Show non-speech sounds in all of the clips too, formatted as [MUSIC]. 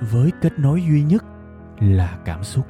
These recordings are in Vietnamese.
với kết nối duy nhất là cảm xúc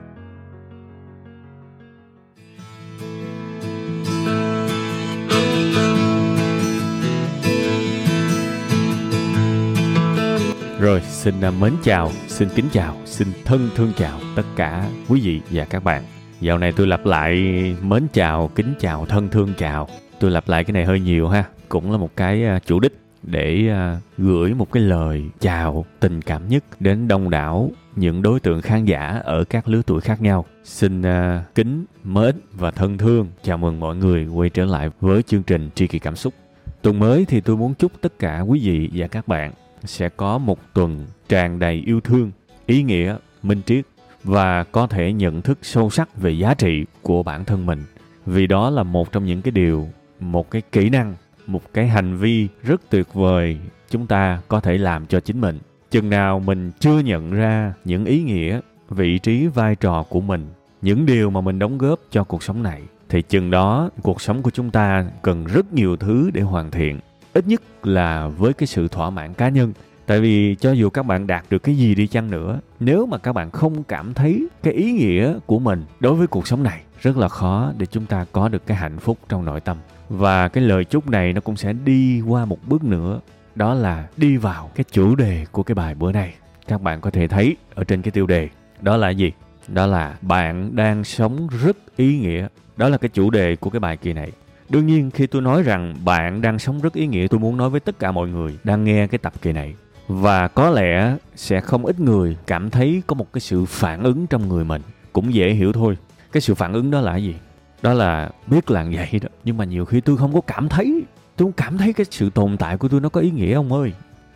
Rồi, xin à, mến chào, xin kính chào, xin thân thương chào tất cả quý vị và các bạn. Dạo này tôi lặp lại mến chào, kính chào, thân thương chào. Tôi lặp lại cái này hơi nhiều ha. Cũng là một cái à, chủ đích để à, gửi một cái lời chào tình cảm nhất đến đông đảo những đối tượng khán giả ở các lứa tuổi khác nhau. Xin à, kính, mến và thân thương chào mừng mọi người quay trở lại với chương trình Tri Kỳ Cảm Xúc. Tuần mới thì tôi muốn chúc tất cả quý vị và các bạn sẽ có một tuần tràn đầy yêu thương, ý nghĩa, minh triết và có thể nhận thức sâu sắc về giá trị của bản thân mình. Vì đó là một trong những cái điều, một cái kỹ năng, một cái hành vi rất tuyệt vời chúng ta có thể làm cho chính mình. Chừng nào mình chưa nhận ra những ý nghĩa, vị trí, vai trò của mình, những điều mà mình đóng góp cho cuộc sống này thì chừng đó cuộc sống của chúng ta cần rất nhiều thứ để hoàn thiện ít nhất là với cái sự thỏa mãn cá nhân tại vì cho dù các bạn đạt được cái gì đi chăng nữa nếu mà các bạn không cảm thấy cái ý nghĩa của mình đối với cuộc sống này rất là khó để chúng ta có được cái hạnh phúc trong nội tâm và cái lời chúc này nó cũng sẽ đi qua một bước nữa đó là đi vào cái chủ đề của cái bài bữa nay các bạn có thể thấy ở trên cái tiêu đề, đó là gì đó là bạn đang sống rất ý nghĩa đó là cái chủ đề của cái bài kỳ này Đương nhiên, khi tôi nói rằng bạn đang sống rất ý nghĩa, tôi muốn nói với tất cả mọi người đang nghe cái tập kỳ này. Và có lẽ sẽ không ít người cảm thấy có một cái sự phản ứng trong người mình. Cũng dễ hiểu thôi. Cái sự phản ứng đó là gì? Đó là biết là vậy đó. Nhưng mà nhiều khi tôi không có cảm thấy. Tôi không cảm thấy cái sự tồn tại của tôi nó có ý nghĩa ông ơi.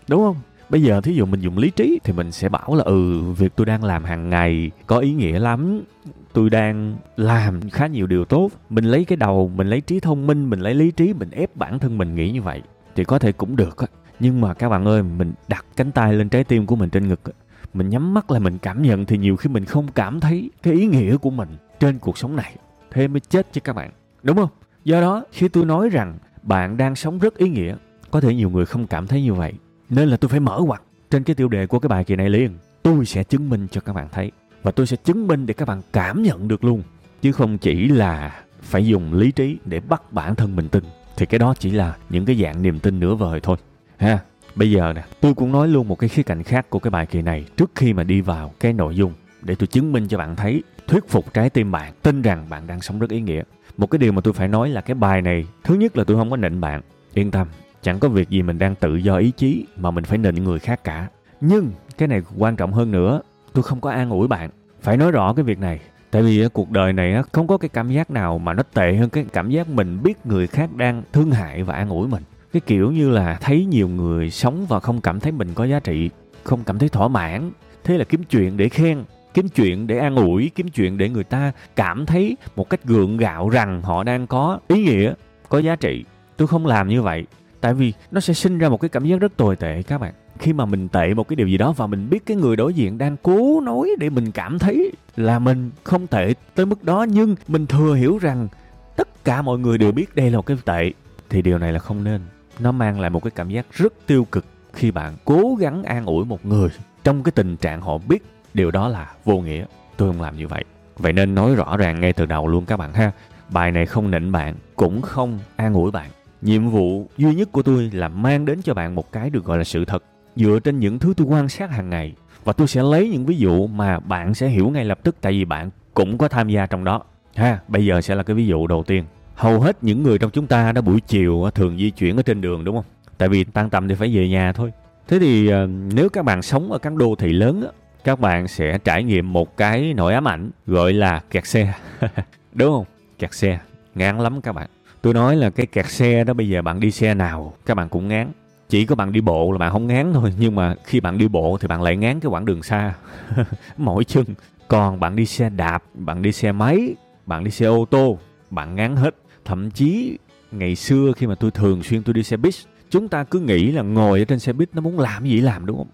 Đúng không? Bây giờ thí dụ mình dùng lý trí thì mình sẽ bảo là ừ việc tôi đang làm hàng ngày có ý nghĩa lắm tôi đang làm khá nhiều điều tốt mình lấy cái đầu, mình lấy trí thông minh, mình lấy lý trí, mình ép bản thân mình nghĩ như vậy thì có thể cũng được á nhưng mà các bạn ơi, mình đặt cánh tay lên trái tim của mình trên ngực mình nhắm mắt là mình cảm nhận thì nhiều khi mình không cảm thấy cái ý nghĩa của mình trên cuộc sống này thế mới chết chứ các bạn. Đúng không? Do đó, khi tôi nói rằng bạn đang sống rất ý nghĩa, có thể nhiều người không cảm thấy như vậy. Nên là tôi phải mở ngoặt trên cái tiêu đề của cái bài kỳ này liền. Tôi sẽ chứng minh cho các bạn thấy. Và tôi sẽ chứng minh để các bạn cảm nhận được luôn. Chứ không chỉ là phải dùng lý trí để bắt bản thân mình tin. Thì cái đó chỉ là những cái dạng niềm tin nửa vời thôi. Ha? Bây giờ nè, tôi cũng nói luôn một cái khía cạnh khác của cái bài kỳ này trước khi mà đi vào cái nội dung để tôi chứng minh cho bạn thấy thuyết phục trái tim bạn, tin rằng bạn đang sống rất ý nghĩa. Một cái điều mà tôi phải nói là cái bài này, thứ nhất là tôi không có nịnh bạn. Yên tâm, chẳng có việc gì mình đang tự do ý chí mà mình phải nịnh người khác cả. Nhưng cái này quan trọng hơn nữa, tôi không có an ủi bạn. Phải nói rõ cái việc này, tại vì cuộc đời này không có cái cảm giác nào mà nó tệ hơn cái cảm giác mình biết người khác đang thương hại và an ủi mình. Cái kiểu như là thấy nhiều người sống và không cảm thấy mình có giá trị, không cảm thấy thỏa mãn. Thế là kiếm chuyện để khen kiếm chuyện để an ủi, kiếm chuyện để người ta cảm thấy một cách gượng gạo rằng họ đang có ý nghĩa, có giá trị. Tôi không làm như vậy, tại vì nó sẽ sinh ra một cái cảm giác rất tồi tệ, các bạn. Khi mà mình tệ một cái điều gì đó và mình biết cái người đối diện đang cố nói để mình cảm thấy là mình không tệ tới mức đó, nhưng mình thừa hiểu rằng tất cả mọi người đều biết đây là một cái tệ, thì điều này là không nên. Nó mang lại một cái cảm giác rất tiêu cực khi bạn cố gắng an ủi một người trong cái tình trạng họ biết điều đó là vô nghĩa. Tôi không làm như vậy. Vậy nên nói rõ ràng ngay từ đầu luôn các bạn ha. Bài này không nịnh bạn, cũng không an ủi bạn. Nhiệm vụ duy nhất của tôi là mang đến cho bạn một cái được gọi là sự thật. Dựa trên những thứ tôi quan sát hàng ngày, và tôi sẽ lấy những ví dụ mà bạn sẽ hiểu ngay lập tức, tại vì bạn cũng có tham gia trong đó. Ha, bây giờ sẽ là cái ví dụ đầu tiên. Hầu hết những người trong chúng ta đã buổi chiều thường di chuyển ở trên đường, đúng không? Tại vì tan tầm thì phải về nhà thôi. Thế thì ờ, nếu các bạn sống ở các đô thị lớn các bạn sẽ trải nghiệm một cái nỗi ám ảnh gọi là kẹt xe. [LAUGHS] Đúng không? Kẹt xe. Ngán lắm các bạn. Tôi nói là cái kẹt xe đó, bây giờ bạn đi xe nào, các bạn cũng ngán. Chỉ có bạn đi bộ là bạn không ngán thôi, nhưng mà khi bạn đi bộ thì bạn lại ngán cái quãng đường xa. [LAUGHS] Mỏi chân. Còn bạn đi xe đạp, bạn đi xe máy, bạn đi xe ô tô, bạn ngán hết. Thậm chí, ngày xưa khi mà tôi thường xuyên tôi đi xe buýt, chúng ta cứ nghĩ là ngồi ở trên xe buýt nó muốn làm gì làm, đúng không?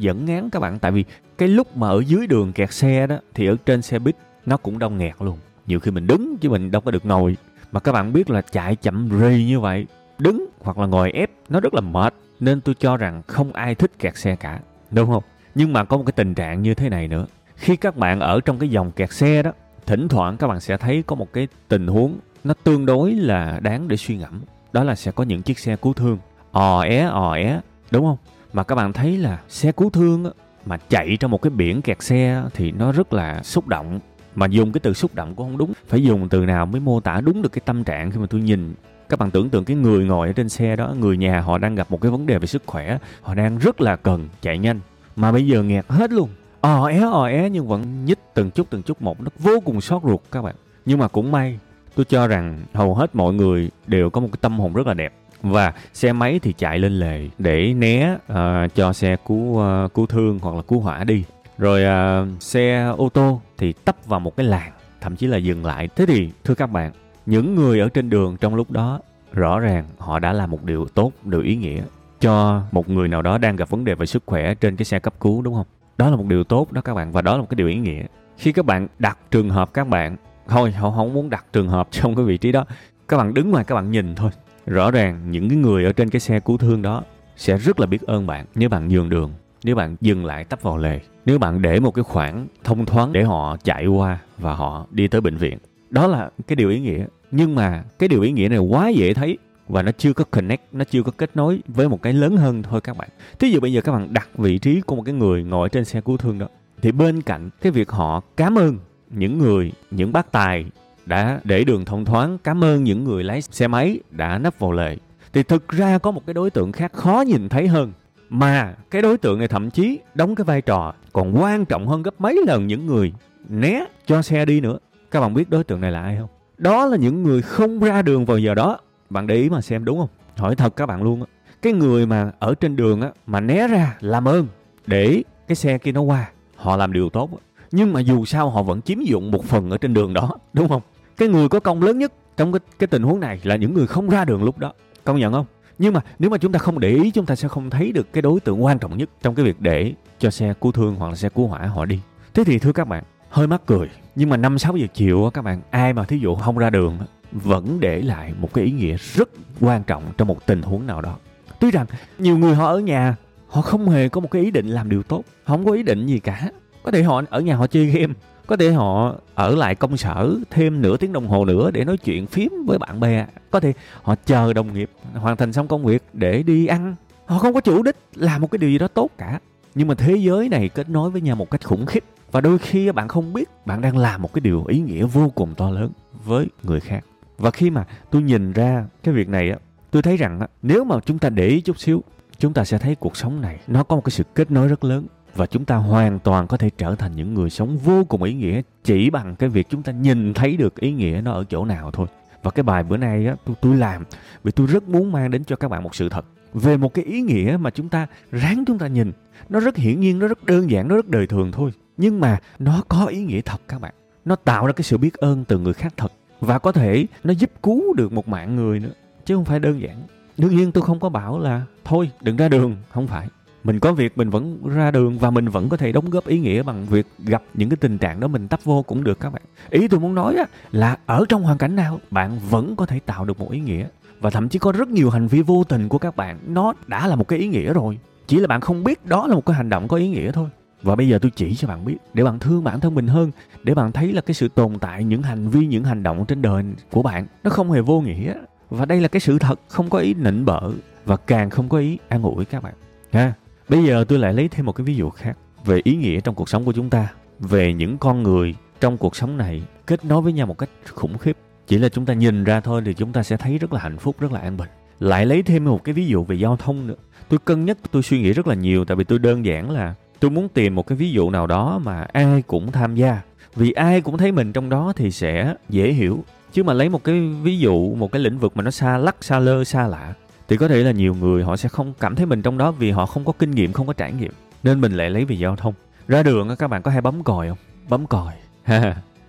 Vẫn ngán các bạn. Tại vì cái lúc mà ở dưới đường kẹt xe đó, thì ở trên xe buýt nó cũng đông nghẹt luôn. Nhiều khi mình đứng chứ mình đâu có được ngồi. Mà các bạn biết là chạy chậm rì như vậy, đứng hoặc là ngồi ép, nó rất là mệt. Nên tôi cho rằng không ai thích kẹt xe cả, đúng không? Nhưng mà có một cái tình trạng như thế này nữa. Khi các bạn ở trong cái dòng kẹt xe đó, thỉnh thoảng các bạn sẽ thấy có một cái tình huống nó tương đối là đáng để suy ngẫm. Đó là sẽ có những chiếc xe cứu thương, ò é ò é, đúng không? Mà các bạn thấy là xe cứu thương á, mà chạy trong một cái biển kẹt xe thì nó rất là xúc động. Mà dùng cái từ xúc động cũng không đúng. Phải dùng từ nào mới mô tả đúng được cái tâm trạng khi mà tôi nhìn? Các bạn tưởng tượng cái người ngồi ở trên xe đó người nhà họ đang gặp một cái vấn đề về sức khỏe họ đang rất là cần chạy nhanh. Mà bây giờ nghẹt hết luôn. Ò é ò é nhưng vẫn nhích từng chút từng chút một. Nó vô cùng xót ruột các bạn. Nhưng mà cũng may tôi cho rằng hầu hết mọi người đều có một cái tâm hồn rất là đẹp và xe máy thì chạy lên lề để né uh, cho xe cứu uh, cứu thương hoặc là cứu hỏa đi. Rồi uh, xe ô tô thì tấp vào một cái làng thậm chí là dừng lại. Thế thì thưa các bạn những người ở trên đường trong lúc đó rõ ràng họ đã làm một điều tốt điều ý nghĩa cho một người nào đó đang gặp vấn đề về sức khỏe trên cái xe cấp cứu đúng không? Đó là một điều tốt đó các bạn và đó là một cái điều ý nghĩa. Khi các bạn đặt trường hợp các bạn thôi họ không muốn đặt trường hợp [LAUGHS] trong cái vị trí đó các bạn đứng ngoài các bạn nhìn thôi rõ ràng những cái người ở trên cái xe cứu thương đó sẽ rất là biết ơn bạn nếu bạn nhường đường, nếu bạn dừng lại tấp vào lề, nếu bạn để một cái khoảng thông thoáng để họ chạy qua và họ đi tới bệnh viện. Đó là cái điều ý nghĩa. Nhưng mà cái điều ý nghĩa này quá dễ thấy và nó chưa có connect, nó chưa có kết nối với một cái lớn hơn thôi các bạn. Thí dụ bây giờ các bạn đặt vị trí của một cái người ngồi trên xe cứu thương đó, thì bên cạnh cái việc họ cảm ơn những người, những bác tài đã để đường thông thoáng, cảm ơn những người lái xe máy đã nấp vào lề. Thì thực ra có một cái đối tượng khác khó nhìn thấy hơn. Mà cái đối tượng này thậm chí đóng cái vai trò còn quan trọng hơn gấp mấy lần những người né cho xe đi nữa. Các bạn biết đối tượng này là ai không? Đó là những người không ra đường vào giờ đó. Bạn để ý mà xem đúng không? Hỏi thật các bạn luôn á. Cái người mà ở trên đường á, mà né ra làm ơn để cái xe kia nó qua, họ làm điều tốt nhưng mà dù sao họ vẫn chiếm dụng một phần ở trên đường đó, đúng không? Cái người có công lớn nhất trong cái, cái tình huống này là những người không ra đường lúc đó. Công nhận không? Nhưng mà nếu mà chúng ta không để ý chúng ta sẽ không thấy được cái đối tượng quan trọng nhất trong cái việc để cho xe cứu thương hoặc là xe cứu hỏa họ đi. Thế thì thưa các bạn hơi mắc cười. Nhưng mà năm sáu giờ chiều các bạn ai mà thí dụ không ra đường vẫn để lại một cái ý nghĩa rất quan trọng trong một tình huống nào đó. Tuy rằng nhiều người họ ở nhà họ không hề có một cái ý định làm điều tốt họ không có ý định gì cả. Có thể họ ở nhà họ chơi game có thể họ ở lại công sở thêm nửa tiếng đồng hồ nữa để nói chuyện phím với bạn bè. Có thể họ chờ đồng nghiệp hoàn thành xong công việc để đi ăn. Họ không có chủ đích làm một cái điều gì đó tốt cả. Nhưng mà thế giới này kết nối với nhau một cách khủng khiếp. Và đôi khi bạn không biết bạn đang làm một cái điều ý nghĩa vô cùng to lớn với người khác. Và khi mà tôi nhìn ra cái việc này á, tôi thấy rằng nếu mà chúng ta để ý chút xíu, chúng ta sẽ thấy cuộc sống này nó có một cái sự kết nối rất lớn và chúng ta hoàn toàn có thể trở thành những người sống vô cùng ý nghĩa chỉ bằng cái việc chúng ta nhìn thấy được ý nghĩa nó ở chỗ nào thôi. Và cái bài bữa nay á, tôi tôi làm vì tôi rất muốn mang đến cho các bạn một sự thật về một cái ý nghĩa mà chúng ta ráng chúng ta nhìn. Nó rất hiển nhiên, nó rất đơn giản, nó rất đời thường thôi. Nhưng mà nó có ý nghĩa thật các bạn. Nó tạo ra cái sự biết ơn từ người khác thật. Và có thể nó giúp cứu được một mạng người nữa, chứ không phải đơn giản. Đương nhiên tôi không có bảo là, thôi, đừng ra đường. Không phải mình có việc mình vẫn ra đường và mình vẫn có thể đóng góp ý nghĩa bằng việc gặp những cái tình trạng đó mình tấp vô cũng được các bạn. Ý tôi muốn nói á, là ở trong hoàn cảnh nào bạn vẫn có thể tạo được một ý nghĩa. Và thậm chí có rất nhiều hành vi vô tình của các bạn nó đã là một cái ý nghĩa rồi. Chỉ là bạn không biết đó là một cái hành động có ý nghĩa thôi. Và bây giờ tôi chỉ cho bạn biết để bạn thương bản thân mình hơn để bạn thấy là cái sự tồn tại những hành vi những hành động trên đời của bạn nó không hề vô nghĩa. Và đây là cái sự thật không có ý nịnh bợ và càng không có ý an ủi các bạn. Ha? Bây giờ tôi lại lấy thêm một cái ví dụ khác về ý nghĩa trong cuộc sống của chúng ta, về những con người trong cuộc sống này kết nối với nhau một cách khủng khiếp. Chỉ là chúng ta nhìn ra thôi thì chúng ta sẽ thấy rất là hạnh phúc, rất là an bình. Lại lấy thêm một cái ví dụ về giao thông nữa. Tôi cân nhắc, tôi suy nghĩ rất là nhiều, tại vì tôi đơn giản là tôi muốn tìm một cái ví dụ nào đó mà ai cũng tham gia. Vì ai cũng thấy mình trong đó thì sẽ dễ hiểu. Chứ mà lấy một cái ví dụ, một cái lĩnh vực mà nó xa lắc, xa lơ, xa lạ thì có thể là nhiều người họ sẽ không cảm thấy mình trong đó vì họ không có kinh nghiệm, không có trải nghiệm. Nên mình lại lấy về giao thông. Ra đường các bạn có hay bấm còi không? Bấm còi.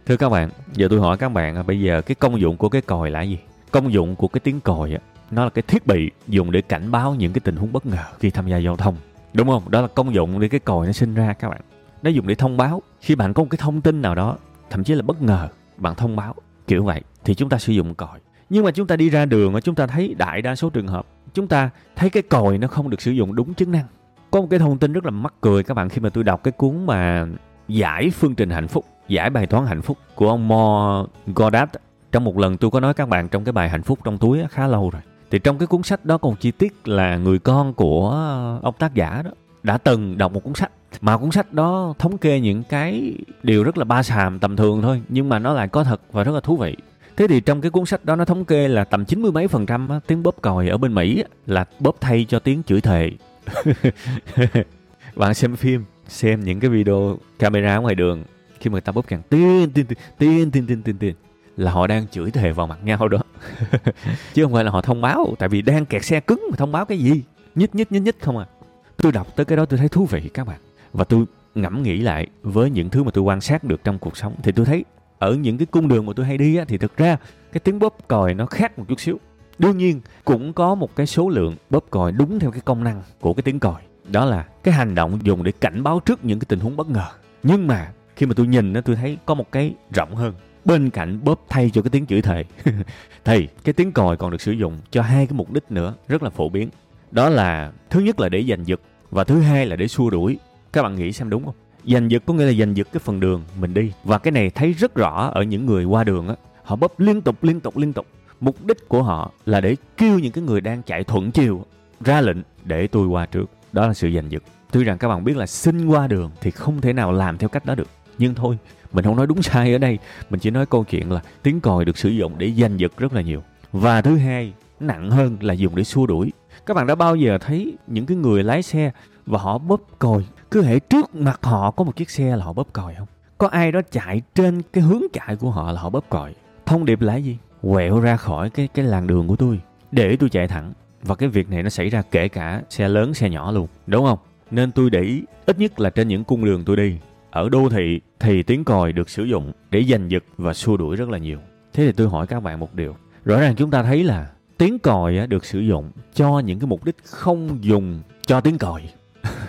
Thưa các bạn, giờ tôi hỏi các bạn bây giờ cái công dụng của cái còi là gì? Công dụng của cái tiếng còi nó là cái thiết bị dùng để cảnh báo những cái tình huống bất ngờ khi tham gia giao thông. Đúng không? Đó là công dụng để cái còi nó sinh ra các bạn. Nó dùng để thông báo. Khi bạn có một cái thông tin nào đó, thậm chí là bất ngờ, bạn thông báo. Kiểu vậy. Thì chúng ta sử dụng còi nhưng mà chúng ta đi ra đường chúng ta thấy đại đa số trường hợp, chúng ta thấy cái còi nó không được sử dụng đúng chức năng. Có một cái thông tin rất là mắc cười các bạn, khi mà tôi đọc cái cuốn mà giải phương trình hạnh phúc, giải bài toán hạnh phúc của ông Mo Goddard trong một lần tôi có nói các bạn trong cái bài hạnh phúc trong túi khá lâu rồi. Thì trong cái cuốn sách đó còn chi tiết là người con của ông tác giả đó đã từng đọc một cuốn sách. Mà cuốn sách đó thống kê những cái điều rất là ba sàm tầm thường thôi, nhưng mà nó lại có thật và rất là thú vị thế thì trong cái cuốn sách đó nó thống kê là tầm chín mươi mấy phần trăm á, tiếng bóp còi ở bên mỹ là bóp thay cho tiếng chửi thề. [LAUGHS] Bạn xem phim xem những cái video camera ngoài đường khi mà người ta bóp càng tiên tiên tiên tiên tiên tiên tin là họ đang chửi thề vào mặt nhau đó. [LAUGHS] Chứ không phải là họ thông báo tại vì đang kẹt xe cứng mà thông báo cái gì? Nhích nhích nhích nhích không à. Tôi đọc tới cái đó tôi thấy thú vị các bạn. Và tôi ngẫm nghĩ lại với những thứ mà tôi quan sát được trong cuộc sống thì tôi thấy ở những cái cung đường mà tôi hay đi á, thì thực ra cái tiếng bóp còi nó khác một chút xíu. Đương nhiên cũng có một cái số lượng bóp còi đúng theo cái công năng của cái tiếng còi. Đó là cái hành động dùng để cảnh báo trước những cái tình huống bất ngờ. Nhưng mà khi mà tôi nhìn nó tôi thấy có một cái rộng hơn. Bên cạnh bóp thay cho cái tiếng chửi thề [LAUGHS] thì cái tiếng còi còn được sử dụng cho hai cái mục đích nữa rất là phổ biến. Đó là thứ nhất là để giành giật và thứ hai là để xua đuổi. Các bạn nghĩ xem đúng không? Giành giật có nghĩa là giành giật cái phần đường mình đi. Và cái này thấy rất rõ ở những người qua đường á. Họ bóp liên tục liên tục liên tục. Mục đích của họ là để kêu những cái người đang chạy thuận chiều ra lệnh để tôi qua trước. Đó là sự giành giật. Tuy rằng các bạn biết là xin qua đường thì không thể nào làm theo cách đó được. Nhưng thôi, mình không nói đúng sai ở đây. Mình chỉ nói câu chuyện là tiếng còi được sử dụng để giành giật rất là nhiều. Và thứ hai, nặng hơn là dùng để xua đuổi. Các bạn đã bao giờ thấy những cái người lái xe và họ bóp còi cứ hệ trước mặt họ có một chiếc xe là họ bóp còi không? Có ai đó chạy trên cái hướng chạy của họ là họ bóp còi? Thông điệp là gì? Quẹo ra khỏi cái cái làn đường của tôi, để tôi chạy thẳng. Và cái việc này nó xảy ra kể cả xe lớn, xe nhỏ luôn, đúng không? Nên tôi để ý, ít nhất là trên những cung đường tôi đi, ở đô thị thì tiếng còi được sử dụng để giành giật và xua đuổi rất là nhiều. Thế thì tôi hỏi các bạn một điều. Rõ ràng chúng ta thấy là tiếng còi được sử dụng cho những cái mục đích không dùng cho tiếng còi.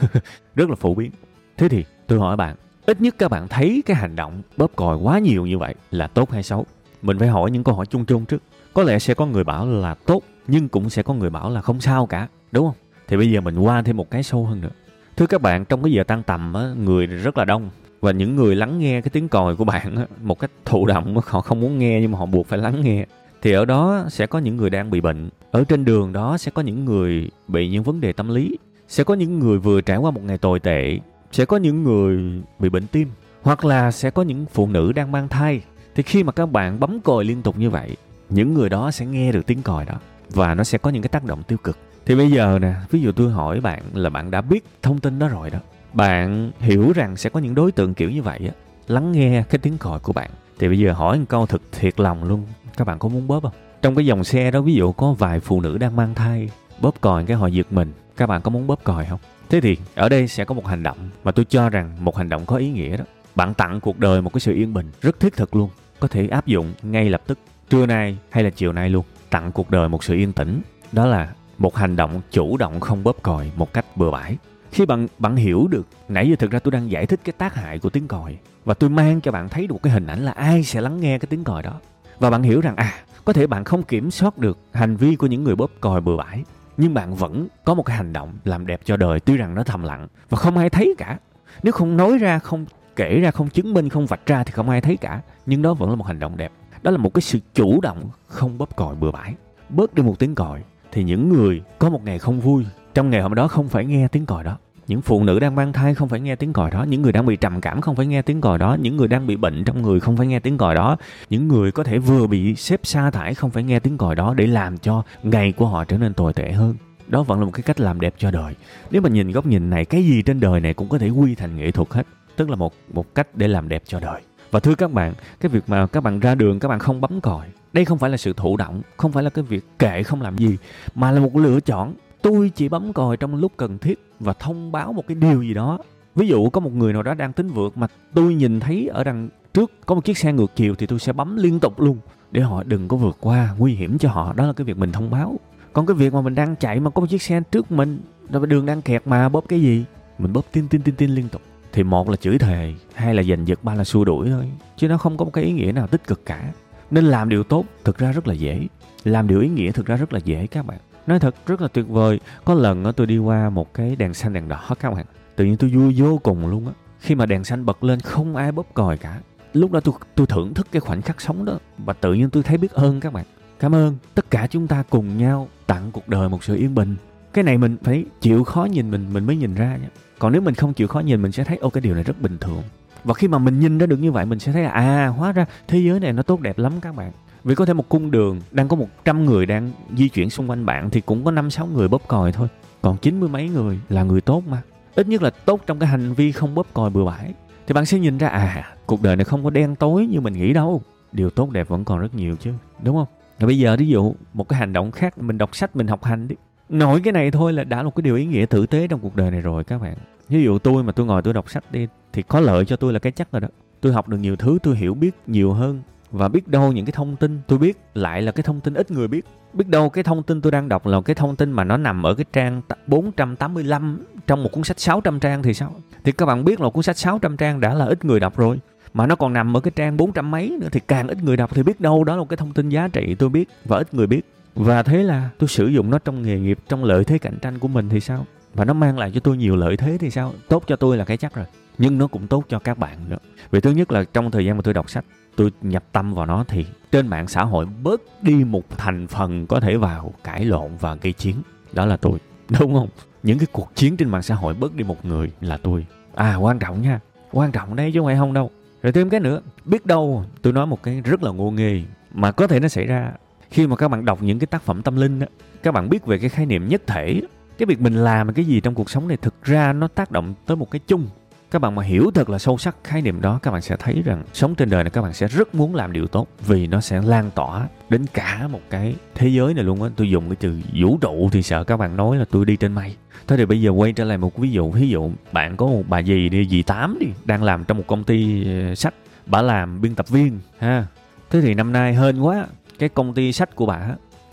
[LAUGHS] rất là phổ biến. Thế thì tôi hỏi bạn ít nhất các bạn thấy cái hành động bóp còi quá nhiều như vậy là tốt hay xấu? Mình phải hỏi những câu hỏi chung chung trước. Có lẽ sẽ có người bảo là tốt nhưng cũng sẽ có người bảo là không sao cả đúng không? Thì bây giờ mình qua thêm một cái sâu hơn nữa. Thưa các bạn trong cái giờ tăng tầm á, người rất là đông. Và những người lắng nghe cái tiếng còi của bạn á, một cách thụ động họ không muốn nghe nhưng mà họ buộc phải lắng nghe. Thì ở đó sẽ có những người đang bị bệnh. Ở trên đường đó sẽ có những người bị những vấn đề tâm lý sẽ có những người vừa trải qua một ngày tồi tệ, sẽ có những người bị bệnh tim, hoặc là sẽ có những phụ nữ đang mang thai. Thì khi mà các bạn bấm còi liên tục như vậy, những người đó sẽ nghe được tiếng còi đó, và nó sẽ có những cái tác động tiêu cực. Thì bây giờ nè, ví dụ tôi hỏi bạn là bạn đã biết thông tin đó rồi đó, bạn hiểu rằng sẽ có những đối tượng kiểu như vậy á, lắng nghe cái tiếng còi của bạn. Thì bây giờ hỏi một câu thực thiệt lòng luôn, các bạn có muốn bóp không? Trong cái dòng xe đó, ví dụ có vài phụ nữ đang mang thai, bóp còi cái họ giật mình các bạn có muốn bóp còi không? Thế thì, ở đây sẽ có một hành động mà tôi cho rằng một hành động có ý nghĩa đó. Bạn tặng cuộc đời một cái sự yên bình rất thiết thực luôn, có thể áp dụng ngay lập tức, trưa nay hay là chiều nay luôn. Tặng cuộc đời một sự yên tĩnh, đó là một hành động chủ động không bóp còi một cách bừa bãi. Khi bạn bạn hiểu được, nãy giờ thực ra tôi đang giải thích cái tác hại của tiếng còi, và tôi mang cho bạn thấy được một cái hình ảnh là ai sẽ lắng nghe cái tiếng còi đó. Và bạn hiểu rằng à có thể bạn không kiểm soát được hành vi của những người bóp còi bừa bãi nhưng bạn vẫn có một cái hành động làm đẹp cho đời, tuy rằng nó thầm lặng và không ai thấy cả. Nếu không nói ra, không kể ra, không chứng minh, không vạch ra thì không ai thấy cả. Nhưng đó vẫn là một hành động đẹp. Đó là một cái sự chủ động, không bóp còi, bừa bãi. Bớt đi một tiếng còi thì những người có một ngày không vui, trong ngày hôm đó không phải nghe tiếng còi đó những phụ nữ đang mang thai không phải nghe tiếng còi đó, những người đang bị trầm cảm không phải nghe tiếng còi đó, những người đang bị bệnh trong người không phải nghe tiếng còi đó, những người có thể vừa bị xếp sa thải không phải nghe tiếng còi đó để làm cho ngày của họ trở nên tồi tệ hơn. Đó vẫn là một cái cách làm đẹp cho đời. Nếu mà nhìn góc nhìn này, cái gì trên đời này cũng có thể quy thành nghệ thuật hết, tức là một một cách để làm đẹp cho đời. Và thưa các bạn, cái việc mà các bạn ra đường, các bạn không bấm còi, đây không phải là sự thụ động, không phải là cái việc kệ, không làm gì, mà là một lựa chọn tôi chỉ bấm còi trong lúc cần thiết và thông báo một cái điều gì đó. Ví dụ có một người nào đó đang tính vượt mà tôi nhìn thấy ở đằng trước có một chiếc xe ngược chiều thì tôi sẽ bấm liên tục luôn để họ đừng có vượt qua, nguy hiểm cho họ. Đó là cái việc mình thông báo. Còn cái việc mà mình đang chạy mà có một chiếc xe trước mình, rồi đường đang kẹt mà bóp cái gì? Mình bóp tin tin tin tin liên tục. Thì một là chửi thề, hai là giành giật, ba là xua đuổi thôi. Chứ nó không có một cái ý nghĩa nào tích cực cả. Nên làm điều tốt thực ra rất là dễ. Làm điều ý nghĩa thực ra rất là dễ các bạn nói thật, rất là tuyệt vời. Có lần tôi đi qua một cái đèn xanh đèn đỏ các bạn? Tự nhiên tôi vui vô cùng luôn á. Khi mà đèn xanh bật lên, không ai bóp còi cả. Lúc đó tôi tôi thưởng thức cái khoảnh khắc sống đó và tự nhiên tôi thấy biết ơn các bạn. Cảm ơn tất cả chúng ta cùng nhau tặng cuộc đời một sự yên bình. Cái này mình phải chịu khó nhìn mình mình mới nhìn ra nhé. Còn nếu mình không chịu khó nhìn, mình sẽ thấy, ô, cái điều này rất bình thường. Và khi mà mình nhìn ra được như vậy, mình sẽ thấy là à hóa ra thế giới này nó tốt đẹp lắm các bạn vì có thể một cung đường đang có 100 người đang di chuyển xung quanh bạn thì cũng có năm sáu người bóp còi thôi. Còn chín mươi mấy người là người tốt mà. Ít nhất là tốt trong cái hành vi không bóp còi bừa bãi. Thì bạn sẽ nhìn ra à cuộc đời này không có đen tối như mình nghĩ đâu. Điều tốt đẹp vẫn còn rất nhiều chứ, đúng không? Và bây giờ ví dụ một cái hành động khác, mình đọc sách, mình học hành đi. Nổi cái này thôi là đã là một cái điều ý nghĩa tử tế trong cuộc đời này rồi các bạn. Ví dụ tôi mà tôi ngồi tôi đọc sách đi, thì có lợi cho tôi là cái chắc rồi đó. Tôi học được nhiều thứ, tôi hiểu biết nhiều hơn và biết đâu những cái thông tin tôi biết lại là cái thông tin ít người biết. Biết đâu cái thông tin tôi đang đọc là cái thông tin mà nó nằm ở cái trang 485 trong một cuốn sách 600 trang thì sao? Thì các bạn biết là cuốn sách 600 trang đã là ít người đọc rồi. Mà nó còn nằm ở cái trang 400 mấy nữa thì càng ít người đọc thì biết đâu đó là một cái thông tin giá trị tôi biết và ít người biết. Và thế là tôi sử dụng nó trong nghề nghiệp, trong lợi thế cạnh tranh của mình thì sao? Và nó mang lại cho tôi nhiều lợi thế thì sao? Tốt cho tôi là cái chắc rồi, nhưng nó cũng tốt cho các bạn nữa. Vì thứ nhất là trong thời gian mà tôi đọc sách tôi nhập tâm vào nó thì trên mạng xã hội bớt đi một thành phần có thể vào cãi lộn và gây chiến. Đó là tôi, [LAUGHS] đúng không? Những cái cuộc chiến trên mạng xã hội bớt đi một người là tôi. À quan trọng nha. Quan trọng đấy chứ không phải không đâu. Rồi thêm cái nữa, biết đâu, tôi nói một cái rất là ngô nghề mà có thể nó xảy ra. Khi mà các bạn đọc những cái tác phẩm tâm linh đó các bạn biết về cái khái niệm nhất thể. Cái việc mình làm cái gì trong cuộc sống này thực ra nó tác động tới một cái chung các bạn mà hiểu thật là sâu sắc khái niệm đó, các bạn sẽ thấy rằng sống trên đời này các bạn sẽ rất muốn làm điều tốt vì nó sẽ lan tỏa đến cả một cái thế giới này luôn á. Tôi dùng cái từ vũ trụ thì sợ các bạn nói là tôi đi trên mây. Thế thì bây giờ quay trở lại một ví dụ ví dụ bạn có một bà gì đi, dì tám đi, đang làm trong một công ty ờ, sách, bà làm biên tập viên, ha. Thế thì năm nay hên quá, cái công ty sách của bà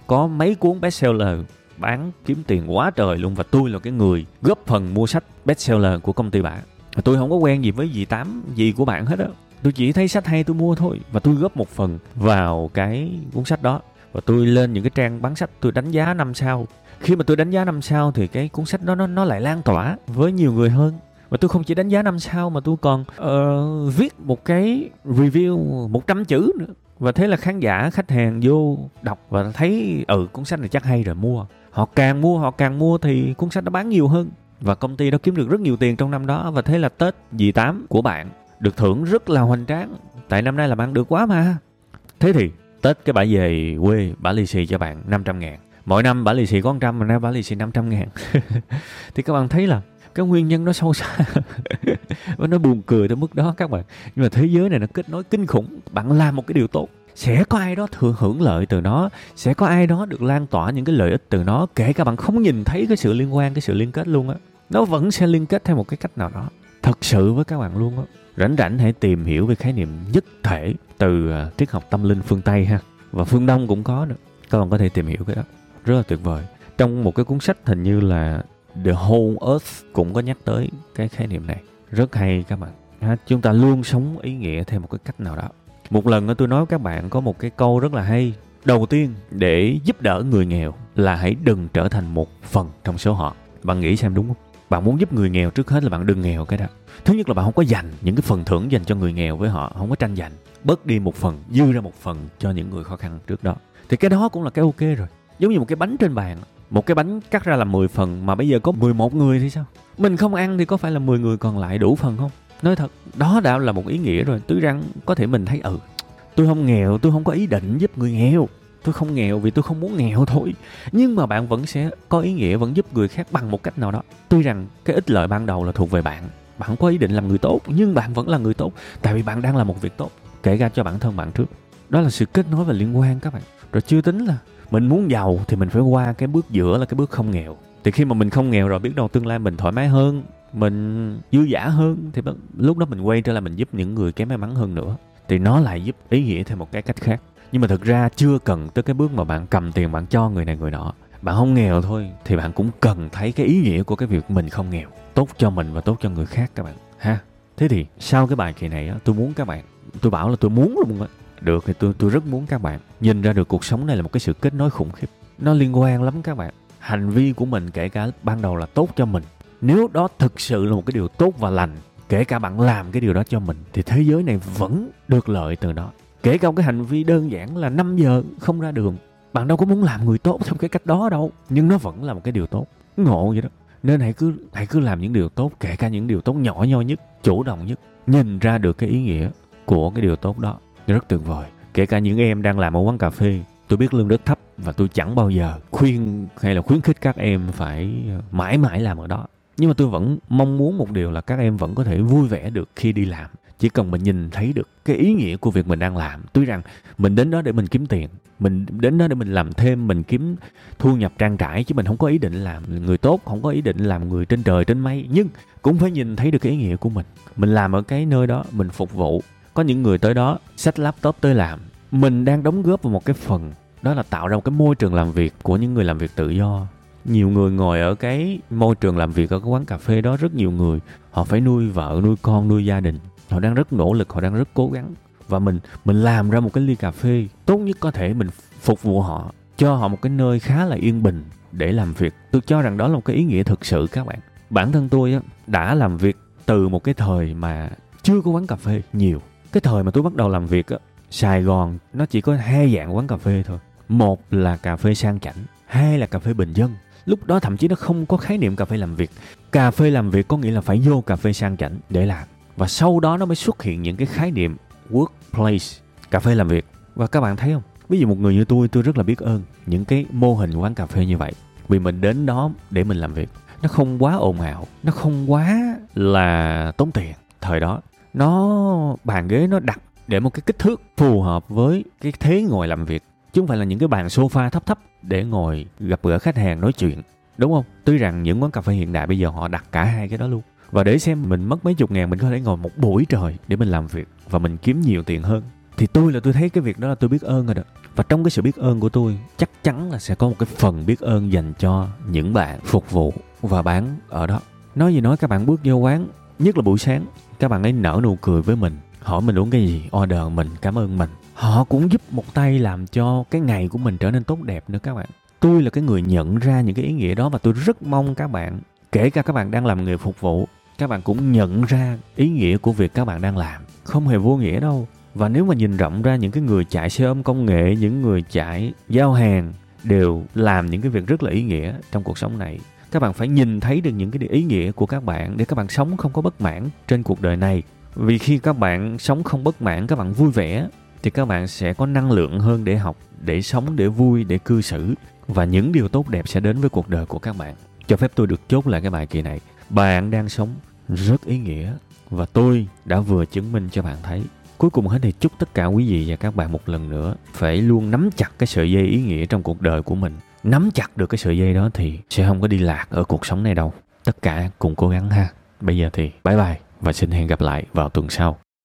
có mấy cuốn bestseller bán kiếm tiền quá trời luôn và tôi là cái người góp phần mua sách bestseller của công ty bà tôi không có quen gì với dì tám gì của bạn hết á. Tôi chỉ thấy sách hay tôi mua thôi và tôi góp một phần vào cái cuốn sách đó. Và tôi lên những cái trang bán sách tôi đánh giá năm sao. Khi mà tôi đánh giá năm sao thì cái cuốn sách đó nó nó lại lan tỏa với nhiều người hơn. Và tôi không chỉ đánh giá năm sao mà tôi còn uh, viết một cái review 100 chữ nữa. Và thế là khán giả khách hàng vô đọc và thấy ừ cuốn sách này chắc hay rồi mua. Họ càng mua họ càng mua thì cuốn sách nó bán nhiều hơn và công ty đó kiếm được rất nhiều tiền trong năm đó và thế là Tết dì tám của bạn được thưởng rất là hoành tráng. Tại năm nay làm ăn được quá mà. Thế thì Tết cái bà về quê bà lì xì cho bạn 500 ngàn. Mỗi năm bà lì xì có 100 mà nay bà lì xì 500 ngàn. [LAUGHS] Thì các bạn thấy là cái nguyên nhân nó sâu xa [LAUGHS] và nó buồn cười tới mức đó các bạn. Nhưng mà thế giới này nó kết nối kinh khủng. Bạn làm một cái điều tốt sẽ có ai đó thừa hưởng lợi từ nó? Sẽ có ai đó được lan tỏa những cái lợi ích từ nó? Kể cả bạn không nhìn thấy cái sự liên quan cái sự liên kết luôn á. Nó vẫn sẽ liên kết theo một cái cách nào đó. Thật sự với các bạn luôn á. Rảnh rảnh hãy tìm hiểu về khái niệm nhất thể từ à, triết học tâm linh phương tây ha. Và phương đông cũng có nữa. Các bạn có thể tìm hiểu cái đó. Rất là tuyệt vời. Trong một cái cuốn sách hình như là The Whole Earth cũng có nhắc tới cái khái niệm này. Rất hay các bạn. Ha, chúng ta luôn sống ý nghĩa theo một cái cách nào đó một lần tôi nói các bạn có một cái câu rất là hay. Đầu tiên, để giúp đỡ người nghèo là hãy đừng trở thành một phần trong số họ. Bạn nghĩ xem đúng không? Bạn muốn giúp người nghèo trước hết là bạn đừng nghèo cái đó thứ nhất là bạn không có dành những cái phần thưởng dành cho người nghèo với họ, không có tranh giành. Bớt đi một phần, dư ra một phần cho những người khó khăn trước đó. Thì cái đó cũng là cái ok rồi. Giống như một cái bánh trên bàn, một cái bánh cắt ra là 10 phần mà bây giờ có 11 người thì sao? Mình không ăn thì có phải là 10 người còn lại đủ phần không? Nói thật, đó đã là một ý nghĩa rồi. Tuy rằng có thể mình thấy ừ tôi không nghèo, tôi không có ý định giúp người nghèo. Tôi không nghèo vì tôi không muốn nghèo thôi. Nhưng mà bạn vẫn sẽ có ý nghĩa, vẫn giúp người khác bằng một cách nào đó. Tuy rằng cái ích lợi ban đầu là thuộc về bạn. Bạn không có ý định làm người tốt, nhưng bạn vẫn là người tốt. Tại vì bạn đang làm một việc tốt, kể ra cho bản thân bạn trước. Đó là sự kết nối và liên quan các bạn. Rồi chưa tính là mình muốn giàu thì mình phải qua cái bước giữa là cái bước không nghèo. Thì khi mà mình không nghèo rồi, biết đâu tương lai mình thoải mái hơn mình dư giả hơn thì lúc đó mình quay trở lại mình giúp những người kém may mắn hơn nữa. Thì nó lại giúp ý nghĩa theo một cái cách khác. Nhưng mà thực ra chưa cần tới cái bước mà bạn cầm tiền bạn cho người này người nọ. Bạn không nghèo thôi thì bạn cũng cần thấy cái ý nghĩa của cái việc mình không nghèo. Tốt cho mình và tốt cho người khác các bạn, ha. Thế thì sau cái bài kỳ này á, tôi muốn các bạn, tôi bảo là tôi muốn luôn á. Được thì tôi tôi rất muốn các bạn nhìn ra được cuộc sống này là một cái sự kết nối khủng khiếp. Nó liên quan lắm các bạn. Hành vi của mình kể cả ban đầu là tốt cho mình nếu đó thực sự là một cái điều tốt và lành, kể cả bạn làm cái điều đó cho mình, thì thế giới này vẫn được lợi từ đó kể cả một cái hành vi đơn giản là 5 giờ không ra đường, bạn đâu có muốn làm người tốt theo cái cách đó đâu, nhưng nó vẫn là một cái điều tốt. Ngộ vậy đó. Nên hãy cứ hãy cứ làm những điều tốt, kể cả những điều tốt nhỏ nhoi nhất, chủ động nhất, nhìn ra được cái ý nghĩa của cái điều tốt đó. Rất tuyệt vời. Kể cả những em đang làm ở quán cà phê, tôi biết lương rất thấp và tôi chẳng bao giờ khuyên hay là khuyến khích các em phải mãi mãi làm ở đó nhưng mà tôi vẫn mong muốn một điều là các em vẫn có thể vui vẻ được khi đi làm. Chỉ cần mình nhìn thấy được cái ý nghĩa của việc mình đang làm. Tuy rằng mình đến đó để mình kiếm tiền, mình đến đó để mình làm thêm, mình kiếm thu nhập trang trải, chứ mình không có ý định làm người tốt, không có ý định làm người trên trời, trên mây. Nhưng cũng phải nhìn thấy được cái ý nghĩa của mình. Mình làm ở cái nơi đó, mình phục vụ. Có những người tới đó xách laptop tới làm. Mình đang đóng góp vào một cái phần, đó là tạo ra một cái môi trường làm việc của những người làm việc tự do nhiều người ngồi ở cái môi trường làm việc ở cái quán cà phê đó rất nhiều người họ phải nuôi vợ nuôi con nuôi gia đình. Họ đang rất nỗ lực họ đang rất cố gắng. Và mình mình làm ra một cái ly cà phê tốt nhất có thể mình phục vụ họ cho họ một cái nơi khá là yên bình để làm việc. Tôi cho rằng đó là một cái ý nghĩa thực sự các bạn. Bản thân tôi á, đã làm việc từ một cái thời mà chưa có quán cà phê nhiều. Cái thời mà tôi bắt đầu làm việc á, sài gòn nó chỉ có hai dạng quán cà phê thôi. Một là cà phê sang chảnh hai là cà phê bình dân lúc đó thậm chí nó không có khái niệm cà phê làm việc. Cà phê làm việc có nghĩa là phải vô cà phê sang chảnh để làm. Và sau đó nó mới xuất hiện những cái khái niệm workplace, cà phê làm việc. Và các bạn thấy không? Ví dụ một người như tôi tôi rất là biết ơn những cái mô hình quán cà phê như vậy. Vì mình đến đó để mình làm việc. Nó không quá ồn ào, nó không quá là tốn tiền thời đó. Nó bàn ghế nó đặt để một cái kích thước phù hợp với cái thế ngồi làm việc chứ không phải là những cái bàn sofa thấp thấp để ngồi gặp gỡ khách hàng nói chuyện, đúng không? Tuy rằng những quán cà phê hiện đại bây giờ họ đặt cả hai cái đó luôn. Và để xem mình mất mấy chục ngàn mình có thể ngồi một buổi trời để mình làm việc và mình kiếm nhiều tiền hơn, thì tôi là tôi thấy cái việc đó là tôi biết ơn rồi đó. Và trong cái sự biết ơn của tôi, chắc chắn là sẽ có một cái phần biết ơn dành cho những bạn phục vụ và bán ở đó. Nói gì nói, các bạn bước vô quán, nhất là buổi sáng, các bạn ấy nở nụ cười với mình, hỏi mình uống cái gì, order mình, cảm ơn mình họ cũng giúp một tay làm cho cái ngày của mình trở nên tốt đẹp nữa các bạn. Tôi là cái người nhận ra những cái ý nghĩa đó và tôi rất mong các bạn, kể cả các bạn đang làm nghề phục vụ, các bạn cũng nhận ra ý nghĩa của việc các bạn đang làm. Không hề vô nghĩa đâu. Và nếu mà nhìn rộng ra, những cái người chạy xe ôm công nghệ, những người chạy giao hàng đều làm những cái việc rất là ý nghĩa trong cuộc sống này. Các bạn phải nhìn thấy được những cái ý nghĩa của các bạn để các bạn sống không có bất mãn trên cuộc đời này. Vì khi các bạn sống không bất mãn, các bạn vui vẻ thì các bạn sẽ có năng lượng hơn để học, để sống, để vui, để cư xử. Và những điều tốt đẹp sẽ đến với cuộc đời của các bạn. Cho phép tôi được chốt lại cái bài kỳ này. Bạn đang sống rất ý nghĩa và tôi đã vừa chứng minh cho bạn thấy. Cuối cùng hết thì chúc tất cả quý vị và các bạn một lần nữa phải luôn nắm chặt cái sợi dây ý nghĩa trong cuộc đời của mình. Nắm chặt được cái sợi dây đó thì sẽ không có đi lạc ở cuộc sống này đâu. Tất cả cùng cố gắng ha. Bây giờ thì bye bye và xin hẹn gặp lại vào tuần sau.